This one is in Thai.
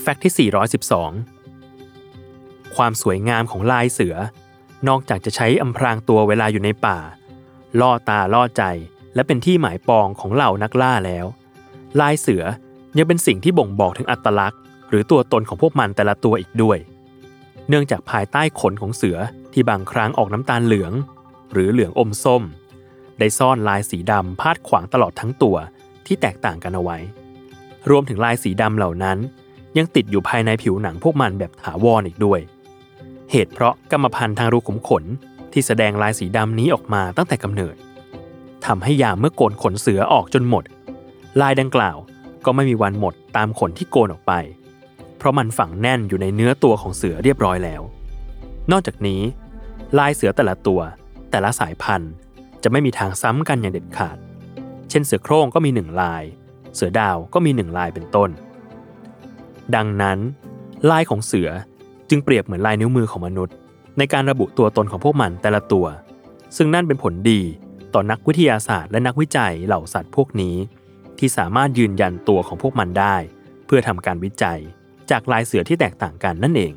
แฟกต์ที่ 412 ความสวยงามของลายเสือ นอกจากจะใช้อำพรางตัวเวลาอยู่ในป่า ล่อตาล่อใจ และเป็นที่หมายปองของเหล่านักล่าแล้ว ลายเสือยังเป็นสิ่งที่บ่งบอกถึงอัตลักษณ์ หรือตัวตนของพวกมันแต่ละตัวอีกด้วย เนื่องจากภายใต้ขนของเสือที่บางครั้งออกน้ำตาลเหลือง หรือเหลืองอมส้ม ได้ซ่อนลายสีดำพาดขวางตลอดทั้งตัวที่แตกต่างกันเอาไว้ รวมถึงลายสีดำเหล่านั้น ยังติดอยู่ภายในผิวหนังพวกมันแบบถาวรอีกด้วย เหตุเพราะกรรมพันธุ์ทางรูขุมขนที่แสดงลายสีดำนี้ออกมาตั้งแต่กำเนิดทำให้ยามเมื่อโกนขนเสือออกจนหมด ลายดังกล่าวก็ไม่มีวันหมดตามขนที่โกนออกไป เพราะมันฝังแน่นอยู่ในเนื้อตัวของเสือเรียบร้อยแล้ว นอกจากนี้ ลายเสือแต่ละตัว แต่ละสายพันธุ์จะไม่มีทางซ้ำกันอย่างเด็ดขาด เช่นเสือโคร่งก็มีหนึ่งลาย เสือดาวก็มีหนึ่งลายเป็นต้น ดังนั้น ลายของเสือจึงเปรียบเหมือนลายนิ้วมือของมนุษย์ ในการระบุตัวตนของพวกมันแต่ละตัว ซึ่งนั่นเป็นผลดีต่อนักวิทยาศาสตร์และนักวิจัยเหล่าสัตว์พวกนี้ ที่สามารถยืนยันตัวของพวกมันได้ เพื่อทำการวิจัย จากลายเสือที่แตกต่างกันนั่นเอง